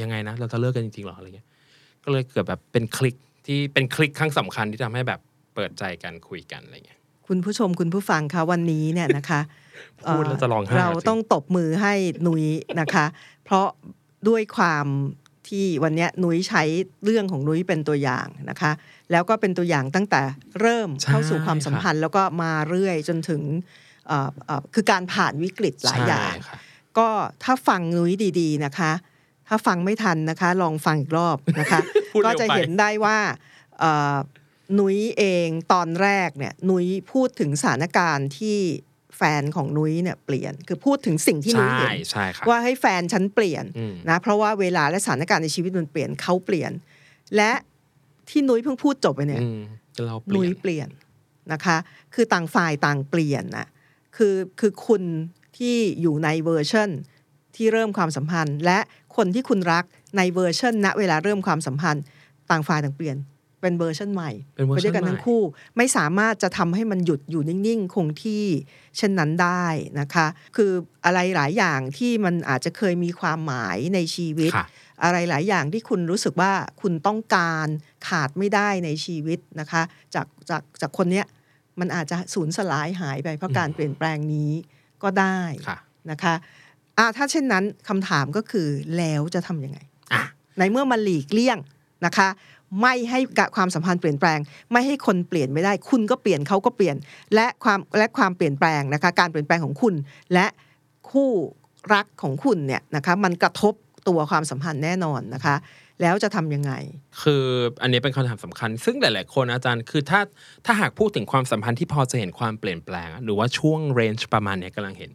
B: ยังไงนะ เราจะเลิกกันจริงๆหรออะไรเงี้ย ก็เลยเกิดแบบเป็นคลิกที่เป็นคลิกครั้งสำคัญที่ทำให้แบบเปิดใจกันคุยกันอะไรเงี้ย
C: คุณผู้ชมคุณผู้ฟังคะวันนี้เนี่ยนะคะ
B: พูดแล้วจะร้องไห้
C: เรา
B: จริง
C: ต้องตบมือให้นุ้ยนะคะ เพราะด้วยความ ที่วันเนี้ยนุ้ยใช้เรื่องของนุ้ยเป็นตัวอย่างนะคะ แล้วก็เป็นตัวอย่างตั้งแต่เริ่มเข้าสู่ความสัมพันธ์ แล้วก็มาเรื่อยจนถึงเอ่อเอ่อคือการผ่านวิกฤตหลายอย่าง
B: ใช่ค่ะ
C: ก็ถ้าฟังนุ้ยดีๆนะคะ ถ้าฟังไม่ทันนะคะ ลองฟังอีกรอบนะคะ
B: พูด
C: ก็
B: เร็ว
C: จะ
B: ไป
C: เห็นได้ว่าเอ่อนุ้ยเองตอนแรกเนี่ยนุ้ยพูดถึงสถานการณ์ที่ แฟนของนุ้ยเนี่ยเปลี่ยน คือพูดถึงสิ่งที่นุ้ย
B: ใช่
C: เห็น
B: ใช่ค่ะ
C: ว่าให้แฟนฉันเปลี่ยน
B: อืม
C: นะเพราะว่าเวลาและสถานการณ์ในชีวิตมันเปลี่ยนเขาเปลี่ยน และที่นุ้ยเพิ่งพูดจบไปเนี่ย
B: อืมเราเป
C: นุ้
B: ลี่
C: ย
B: ยน
C: เปลี่ยนนะคะ คือต่างฝ่ายต่างเปลี่ยนน่ะคือคือคุณที่อยู่ในเวอร์ชันที่เริ่มความสัมพันธ์ และคนที่คุณรักในเวอร์ชันณเวลาเริ่มความสัมพันธ์ ต่างฝ่ายต่างเปลี่ยน เป็นเวอร์ชันใหม่
B: เป็นเวอร์ชั
C: น
B: ใหม่
C: ทั้งคู่ ไม่สามารถจะทำให้มันหยุดอยู่นิ่งๆ คงที่เช่นนั้นได้นะคะ คืออะไรหลายอย่างที่มันอาจจะเคยมีความหมายในชีวิต
B: ค่ะ
C: อะไรหลายอย่างที่คุณรู้สึกว่าคุณต้องการขาดไม่ได้ในชีวิตนะคะ จากจากจากคนเนี้ยมันอาจจะสูญสลายหายไปเพราะการเปลี่ยนแปลงนี้ก็ได้
B: ค่ะ
C: นะคะอ่าถ้าเช่นนั้นคำถามก็คือแล้วจะทำยังไง
B: อะ
C: ในเมื่อมันหลีกเลี่ยงนะคะ ไม่ให้ความสัมพันธ์เปลี่ยนแปลง ไม่ให้คนเปลี่ยนไม่ได้ คุณก็เปลี่ยนเขาก็เปลี่ยน และความและความเปลี่ยนแปลงนะคะ การเปลี่ยนแปลงของคุณ และคู่รักของคุณเนี่ยนะคะ มันกระทบตัวความสัมพันธ์แน่นอนนะคะ แล้วจะทำยังไง
B: คืออันนี้เป็นคำถามสำคัญ ซึ่งหลาย ๆ คนอาจารย์คือถ้าถ้าหากพูดถึงความสัมพันธ์ที่พอจะเห็นความเปลี่ยนแปลง หรือว่าช่วงเรนจ์ประมาณเนี้ยกำลังเห็น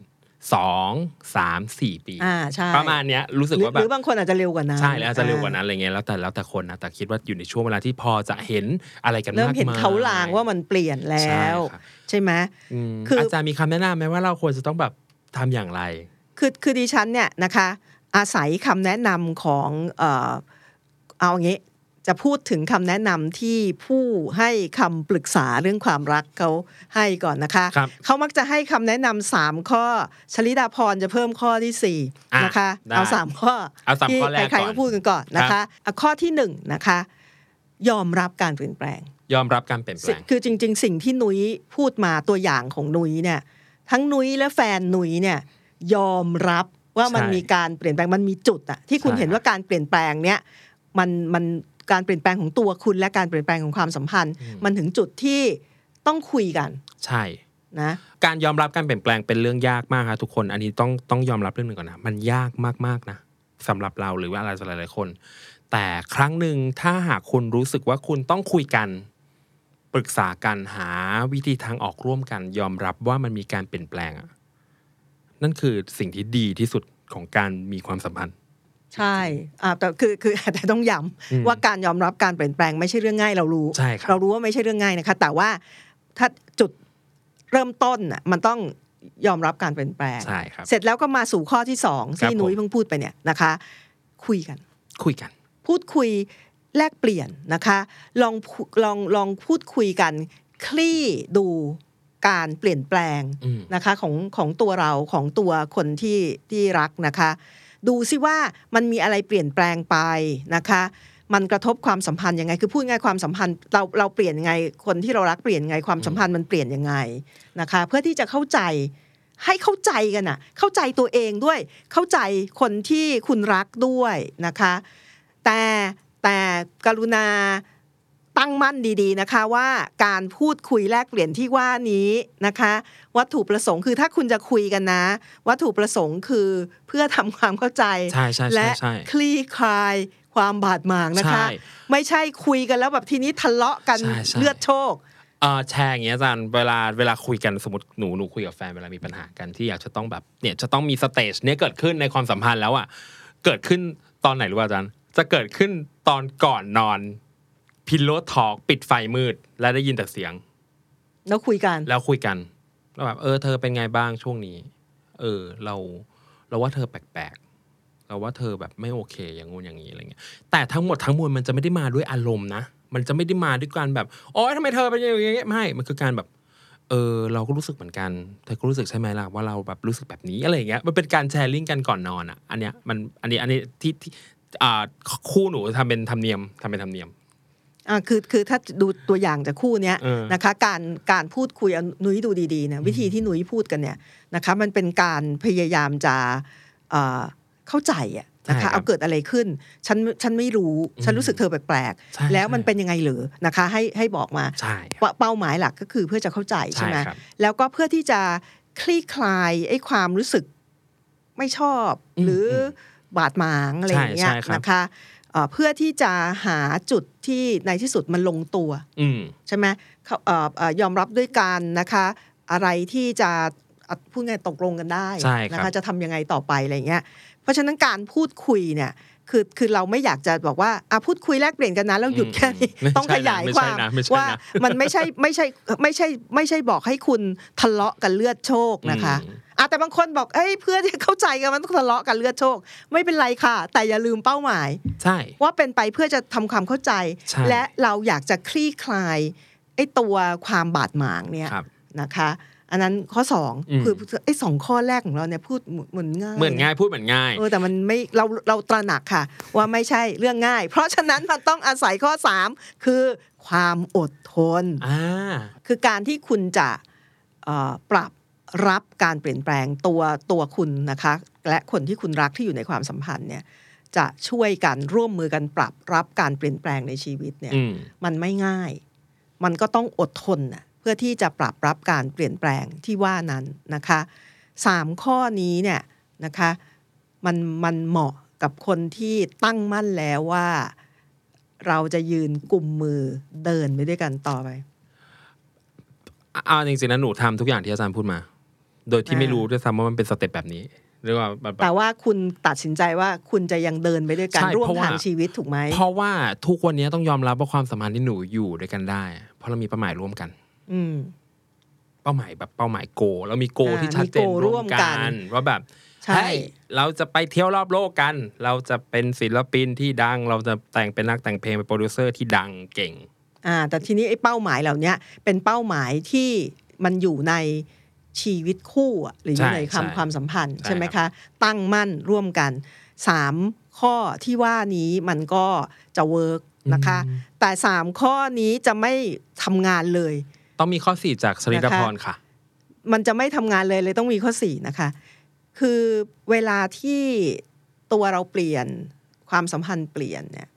B: สองสามสี่ปี
C: อ่าใช่
B: ประมาณเนี้ยรู้สึก
C: หรือ
B: ว่าแบ
C: ห
B: บ
C: รือบางคนอาจจะเร็วกว่านั้น
B: ใช่แล้วอาจจะเร็วกว่านั้นอะไรเงี้ยแล้วแต่แล้วแต่คนนะแต่คิดว่าอยู่ในช่วงเวลาที่พอจะเห็นอะไรกัน
C: เริ่ม
B: มาก
C: เห็น
B: มาย
C: เขาลางว่ามันเปลี่ยนแล้
B: ใช่
C: ว
B: ค่ะ
C: ใช่ไหม
B: อืม
C: คืออ
B: อาจารย์มีคำแนะนำไหมว่าเราควรจะต้องแบบทำอย่างไร
C: คือคือดิฉันเนี่ยนะคะ อาศัยคำแนะนำของเอ่อเอาอย่างงี้ จะพูดถึงคำแนะนำที่ผู้ให้คำปรึกษาเรื่องความรักเขาให้ก่อนนะคะ
B: ครับ
C: เขามักจะให้คำแนะนำสามข้อชลิดาพรจะเพิ่มข้อที่สี่
B: อะ
C: นะคะ
B: ได้
C: เอาสามข้อ
B: เอาสาม
C: ที่
B: ข้อแรก
C: ใครๆ
B: ก่
C: ก็
B: อน
C: พูดกันก่อนนะคะอะข้อที่หนึ่งนะคะ ยอมรับการเปลี่ยนแปลง
B: ยอมรับการเปลี่ยนแปลง
C: คือจริง ๆ สิ่งที่นุ้ยพูดมาตัวอย่างของนุ้ยเนี่ย ทั้งนุ้ยและแฟนนุ้ยเนี่ย ยอมรับว่ามัน
B: ใช่
C: มีการเปลี่ยนแปลงมันมีจุดอะที่คุณ
B: ใช่
C: เห็นว่าการเปลี่ยนแปลงเนี่ยมันมัน การเปลี่ยนแปลงของตัวคุณและการเปลี่ยนแปลงของความสัมพันธ์ มันถึงจุดที่ต้องคุยกัน
B: ใช่
C: นะ
B: การยอมรับการเปลี่ยนแปลงเป็นเรื่องยากมากครับทุกคน อันนี้ต้องต้องยอมรับเรื่องหนึ่งก่อนนะ มันยากมากๆนะสำหรับเราหรือว่าอะไรสำหรับหลายๆคน แต่ครั้งหนึ่งถ้าหากคุณรู้สึกว่าคุณต้องคุยกันปรึกษากันหาวิธีทางออกร่วมกัน ยอมรับว่ามันมีการเปลี่ยนแปลงอะนั่นคือสิ่งที่ดีที่สุดของการมีความสัมพันธ์
C: ใช่อ่าแต่คือคือแต่ต้องย้
B: อืมำ
C: ว่าการยอมรับการเปลี่ยนแปลงไม่ใช่เรื่องง่ายเรารู้
B: ใช่ครับ
C: เรารู้ว่าไม่ใช่เรื่องง่ายนะคะ แต่ว่าถ้าจุดเริ่มต้นน่ะมันต้องยอมรับการเปลี่ยนแปลง
B: ใช่ครับ
C: เสร็จแล้วก็มาสู่ข้อที่สอง
B: ครับ
C: ที่นุ้ย
B: ผม
C: เพิ่งพูดไปเนี่ยนะคะ คุยกัน
B: คุยกัน
C: พูดคุยแลกเปลี่ยนนะคะ ลองพูลองลองพูดคุยกัน คลี่ดูการเปลี่ยนแปลง
B: อืม
C: นะคะของของตัวเราของตัวคนที่ที่รักนะคะ ดูซิว่ามันมีอะไรเปลี่ยนแปลงไปนะคะมันกระทบความสัมพันธ์ยังไง คือพูดง่ายความสัมพันธ์เราเราเปลี่ยนยังไง คนที่เรารักเปลี่ยนยังไง ความสัมพันธ์มันเปลี่ยนยังไงนะคะ เพื่อที่จะเข้าใจให้เข้าใจกันอะเข้าใจตัวเองด้วย เข้าใจคนที่คุณรักด้วยนะคะ แต่แต่กรุณา ตั้งมั่นดีๆนะคะว่าการพูดคุยแลกเปลี่ยนที่ว่านี้นะคะ วัตถุประสงค์คือถ้าคุณจะคุยกันนะ วัตถุประสงค์คือเพื่อทำความเข้าใจ
B: ใช่ใช่ใช่
C: และ
B: ใช่
C: คลี่คลายความบาดหมางนะคะ
B: ใช่
C: ไม่ใช่คุยกันแล้วแบบทีนี้ทะเลาะกัน
B: ใช่ใช่
C: เลือดโชก
B: เอ่อแชร์อย่างเงี้ยอาจารย์เวลาเวลาคุยกันสมมติหนูหนูคุยกับแฟนเวลามีปัญหากันที่อยากจะต้องแบบเนี่ยจะต้องมี stage เนี้ยเกิดขึ้นในความสัมพันธ์แล้วอะเกิดขึ้นตอนไหนรู้ป่ะอาจารย์จะเกิดขึ้นตอนก่อนนอน pillow talk ปิดไฟมืด และได้ยินแต่เสียง
C: แล้วคุยกัน
B: แล้วคุยกันแล้วแบบเออ เธอเป็นไงบ้างช่วงนี้ เออ เราเราว่าเธอแปลกๆเราว่าเธอแบบไม่โอเค อย่างงู้นอย่างนี้อะไรเงี้ยแต่ทั้งหมดทั้งมวลมันจะไม่ได้มาด้วยอารมณ์นะมันจะไม่ได้มาด้วยการแบบโอ๊ยทำไมเธอเป็นอย่างนี้ไม่มันคือการแบบเออเราก็รู้สึกเหมือนกัน เธอก็รู้สึกใช่ไหมล่ะว่าเราแบบรู้สึกแบบนี้อะไรอย่างเงี้ย มันเป็นการ sharing กันก่อนนอนอะ อันเนี้ยมันอันนี้อันนี้ที่ที่อ่าคู่หนูทำเป็นธรรมเนียมทำเป็นธรรมเนียม
C: อ่าคือคือถ้าดูตัวอย่างจากคู่เนี้ย
B: เออ
C: นะคะการการพูดคุยเอานุ้ยดูดีๆนะวิธีที่นุ้ยพูดกันเนี่ยนะคะมันเป็นการพยายามจะเอ่อเข้าใจอะนะ
B: ใช่ครั
C: คะ
B: บ
C: เอาเกิดอะไรขึ้นฉันฉันไม่รู้ฉันรู้สึกเธอแปลก
B: ใช่
C: ๆแล้วมัน
B: ใช่
C: เป็นยังไงเหรือนะคะให้ให้บอกมา
B: ใช่
C: ว่าเป้าหมายหลักก็คือเพื่อจะเข้าใจใช่ไหม
B: ครับ
C: แล้วก็เพื่อที่จะคลี่คลายไอ้ความรู้สึกไม่ชอบ
B: อืม
C: หรืออบาดหมางอะไรอย่างเงี้ย
B: ใช่ใช่ครับ
C: นะคะ เอ่อเพื่อที่จะหาจุดที่ในที่สุดมันลงตัว
B: อืม
C: ใช่ไหมเขาเอ่อเอ่อยอมรับด้วยกันนะคะ อะไรที่จะอะพูดไงตกลงกันได้
B: ใช่ครับ
C: นะคะจะทำยังไงต่อไปอะไรอย่างเงี้ยเพราะฉะนั้นการพูดคุยเนี่ยคือคือเราไม่อยากจะบอกว่าอะพูดคุยแลกเปลี่ยนกันนะแล้วหยุดแค่นี้
B: ไม่ใช่
C: ต้องขยาย
B: นะไม่
C: ค
B: ใช่
C: วาม
B: นะไม่ใช่
C: ว่า
B: นะ
C: มันไม่ใช่ไม่ใช่ไม่ใช่ไม่ใช่บอกให้คุณทะเลาะกันเลือดโชคนะคะ
B: อืม
C: อะแต่บางคนบอกเอ้ยเพื่อที่เข้าใจกันมันต้องทะเลาะกันเลือดโชค ไม่เป็นไรค่ะ แต่อย่าลืมเป้าหมาย
B: ใช่
C: ว่าเป็นไปเพื่อจะทำความเข้าใจ
B: ใช่
C: และเราอยากจะคลี่คลายไอ้ตัวความบาดหมางเนี่ย
B: ครับ
C: นะคะอันนั้นข้อสอง
B: อืม
C: คือไอ้สองข้อแรกของเราเนี่ยพูดเหมือนง่าย
B: เหมือนง่ายพูดเหมือนง่าย
C: เออแต่มันไม่เราเราตระหนักค่ะ ว่าไม่ใช่เรื่องง่าย เพราะฉะนั้นมันต้องอาศัยข้อสามคือความอดทน
B: อ่า
C: คือการที่คุณจะเอ่อปรับ รับการเปลี่ยนแปลงตัวตัวคุณนะคะ และคนที่คุณรักที่อยู่ในความสัมพันธ์เนี่ยจะช่วยกันร่วมมือกันปรับรับการเปลี่ยนแปลงในชีวิตเนี่ย
B: อืม
C: มันไม่ง่าย มันก็ต้องอดทนน่ะเพื่อที่จะปรับรับการเปลี่ยนแปลงที่ว่านั้นนะคะสามข้อนี้เนี่ยนะคะมันมันเหมาะกับคนที่ตั้งมั่นแล้วว่า เราจะยืนกลุ่มมือเดินไปด้วยกันต่อไป
B: เอาจริงๆนะหนูทำทุกอย่างที่อาจารย์พูดมา โดยที่
C: อ่า
B: ไม่รู้ด้วยซ้ำว่ามันเป็นสเต็ปแบบนี้หรือว่าแบบ
C: แต่ว่าคุณตัดสินใจว่าคุณจะยังเดินไปด้วยกัน
B: ใช่
C: ร่วม
B: เพราะว่า
C: ทางชีวิตถูกไหม
B: เพราะว่าทุกวันนี้ต้องยอมรับว่าความสัมพันธ์ที่หนูอยู่ด้วยกันได้ เพราะเรามีเป้าหมายร่วมกัน
C: อืม
B: เป้าหมายแบบเป้าหมายโกเรามีโก
C: อ่า
B: ที่ชัดเจน
C: มี goal
B: ร่วม
C: ร่วมกั
B: กันนว่าแบบ
C: ใช่
B: เฮ้ยเราจะไปเที่ยวรอบโลกกัน เราจะเป็นศิลปินที่ดัง เราจะแต่งเป็นนักแต่งเพลงเป็นโปรดิวเซอร์ที่ดังเก่ง
C: อ่า แต่ทีนี้ไอ้เป้าหมายเหล่าเนี้ยเป็นเป้าหมายที่มันอยู่ใน ชีวิตคู่อะหรืออยู่
B: ใช่
C: ใน
B: ใช่
C: คำความสัมพันธ์
B: ใช่
C: ใช่ไหม
B: คะ
C: ครั
B: บ
C: ตั้งมั่นร่วมกันสามข้อที่ว่านี้มันก็จะ work นะคะ แต่สามข้อนี้จะไม่ทำงานเลย
B: ต้องมีข้อสี่จากสริดพรค่ะ
C: มันจะไม่ทำงานเลยเลยต้องมีข้อสี่นะคะ คือเวลาที่ตัวเราเปลี่ยนความสัมพันธ์เปลี่ยนเนี่ย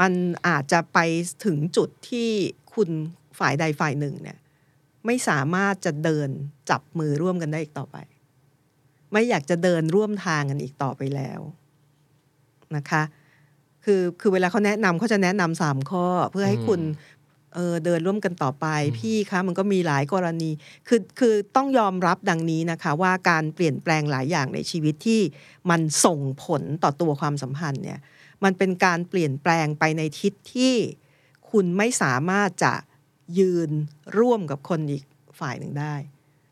C: มันอาจจะไปถึงจุดที่คุณฝ่ายใดฝ่ายหนึ่งเนี่ย ไม่สามารถจะเดินจับมือร่วมกันได้อีกต่อไป ไม่อยากจะเดินร่วมทางกันอีกต่อไปแล้วนะคะคือคือเวลาเขาแนะนำเขาจะแนะนำสามข้อ เพื่อให้คุณเออเดินร่วมกันต่อไป พี่คะมันก็มีหลายกรณีคือคือต้องยอมรับดังนี้นะคะ ว่าการเปลี่ยนแปลงหลายอย่างในชีวิตที่มันส่งผลต่อตัวความสัมพันธ์เนี่ยมันเป็นการเปลี่ยนแปลงไปในทิศที่คุณไม่สามารถจะ ยืนร่วมกับคนอีกฝ่ายหนึ่งได้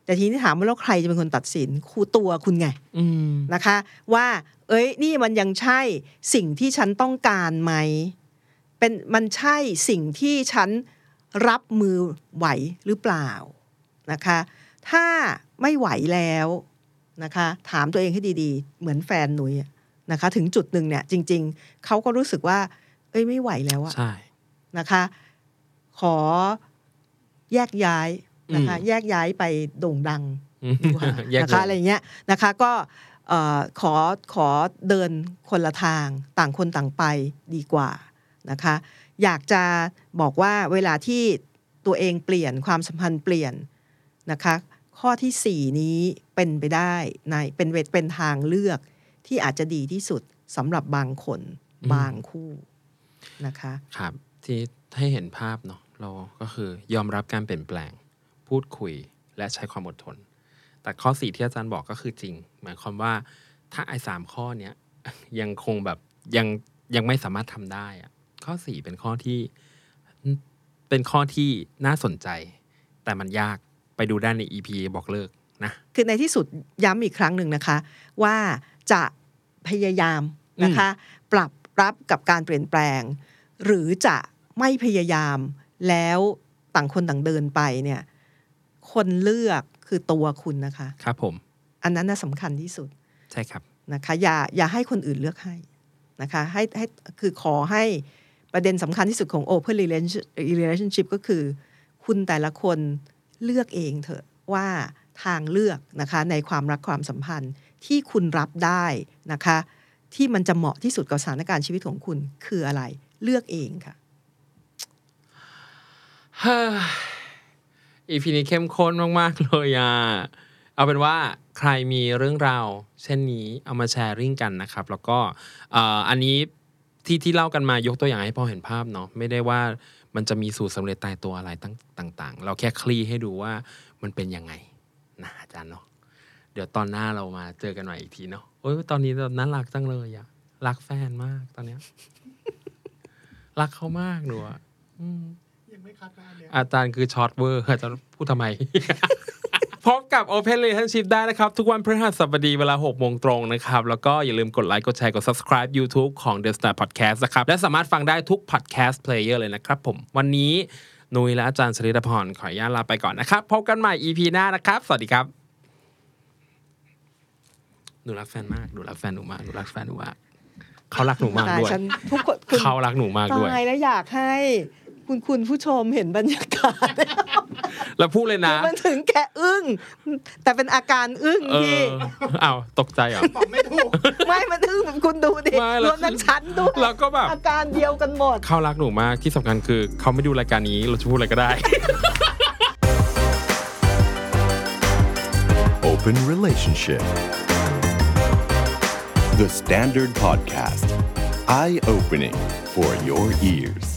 C: แต่ทีนี้ถามว่าแล้วใครจะเป็นคนตัดสินครูตัวคุณไง
B: อืม
C: นะคะ ว่า เอ้ย นี่มันยังใช่สิ่งที่ฉันต้องการไหมเป็นมันใช่สิ่งที่ฉันรับมือไหวหรือเปล่านะคะ ถ้าไม่ไหวแล้วนะคะ ถามตัวเองให้ดีๆ เหมือนแฟนหนุ่ยอะนะคะ ถึงจุดหนึ่งเนี่ย จริง ๆเขาก็รู้สึกว่า เอ้ยไม่ไหวแล้วอะ
B: ใช่
C: นะคะ ขอ แยกย้ายนะคะ
B: อืม
C: แยกย้ายไปโด่งดัง
B: อืม
C: ดีกว่า
B: แยก
C: นะคะ
B: วง
C: อะไรเงี้ยนะคะก็เอ่อขอขอเดินคนละทางต่างคนต่างไปดีกว่านะคะอยากจะบอกว่าเวลาที่ตัวเองเปลี่ยนความสัมพันธ์เปลี่ยนนะคะข้อที่สี่นี้เป็นไปได้ในเป็นเวทเป็นทางเลือกที่อาจจะดีที่สุดสำหรับบางคนบางคู่นะคะ
B: ครับที่ให้เห็นภาพเนาะ เราก็คือยอมรับการเปลี่ยนแปลง พูดคุยและใช้ความอดทน แต่ข้อสี่ที่อาจารย์บอกก็คือจริง หมายความว่าถ้าไอ้สามข้อเนี้ยยังคงแบบยังยังไม่สามารถทำได้อะข้อสี่เป็นข้อที่เป็นข้อที่น่าสนใจ แต่มันยากไปดูได้ใน EP บอกเลิกนะ
C: คือในที่สุดย้ำอีกครั้งหนึ่งนะคะ ว่าจะพยายามนะคะ ปรับรับกับการเปลี่ยนแปลง หรือจะไม่พยายาม แล้วต่างคนต่างเดินไปเนี่ย คนเลือกคือตัวคุณนะคะ
B: ครับผม
C: อันนั้นน่ะสำคัญที่สุด
B: ใช่ครับ
C: นะคะ อย่าอย่าให้คนอื่นเลือกให้นะคะ ให้ให้คือขอให้ประเด็นสำคัญที่สุดของ Open Relationship Relationship ก็คือ คุณแต่ละคนเลือกเองเถอะว่าทางเลือกนะคะในความรักความสัมพันธ์ที่คุณรับได้นะคะ ที่มันจะเหมาะที่สุดกับสถานการณ์ชีวิตของคุณคืออะไร เลือกเองค่ะ
B: อีพีนี้เข้มข้นมาก ๆ เลยอะ เอาเป็นว่าใครมีเรื่องราว เช่นนี้เอามาแชร์ริ่งกันนะครับ แล้วก็อันนี้ที่ที่เล่ากันมายกตัวอย่างให้พอเห็นภาพเนาะไม่ได้ว่ามันจะมีสูตรสำเร็จตายตัวอะไรต่าง ๆ เราแค่คลี่ให้ดูว่ามันเป็นยังไงนะอาจารย์เนาะเดี๋ยวตอนหน้าเรามาเจอกันใหม่อีกทีเนาะโอ้ยตอนนี้แบบน่ารักจังเลยอะรักแฟนมากตอนเนี้ยรักเขามากหนูอะ อืม
D: ยังไม่คัดหน้าเนี่ย
B: อาจารย์คือช็อตเวอร์อาจารย์พูดทำไม พบกับ Open Relationship ได้นะครับ ทุกวันพฤหัสบดีเวลา 6 โมงตรงนะครับ แล้วก็อย่าลืมกดไลค์กดแชร์กด subscribe YouTube ของ The Standard Podcast นะครับ และสามารถฟังได้ทุก podcast player เลยนะครับผมวันนี้นุ้ยและอาจารย์สริตพรขออนุญาตลาไปก่อนนะครับ พบกันใหม่ EP หน้านะครับ สวัสดีครับหนูรักแฟนมากหนูรักแฟนหนูมากหนูรักแฟนหนูมากเขารักหนูมาก
C: ตาย
B: ด้วย
C: ฉันทุกคนคุณ
B: เขารักหนูมากด้วย
C: ตายแล้วอยากให้ คุณคุณผู้ชมเห็นบรรยากาศ
B: แล้วพูดเลยนะ
C: มันถึงแค่อึ้ง แต่เป็นอาการอึ้ง
B: เอ
C: ที่
B: ออ้าวตกใจเหรอ
D: บอกไม่ถูก
C: ไม่มันอึ้งคุณดูดิ
B: ไม่
C: ร
B: แล้ว
C: วมทั้งชั้นด้วย
B: เราก็แบบ
C: อาการเดียวกันหมด
B: เขารักหนูมากที่สำคัญคือเขาไม่ดูรายการนี้เราจะพูดอะไรก็ได้
A: Open Relationship The Standard Podcast Eye Opening for Your Ears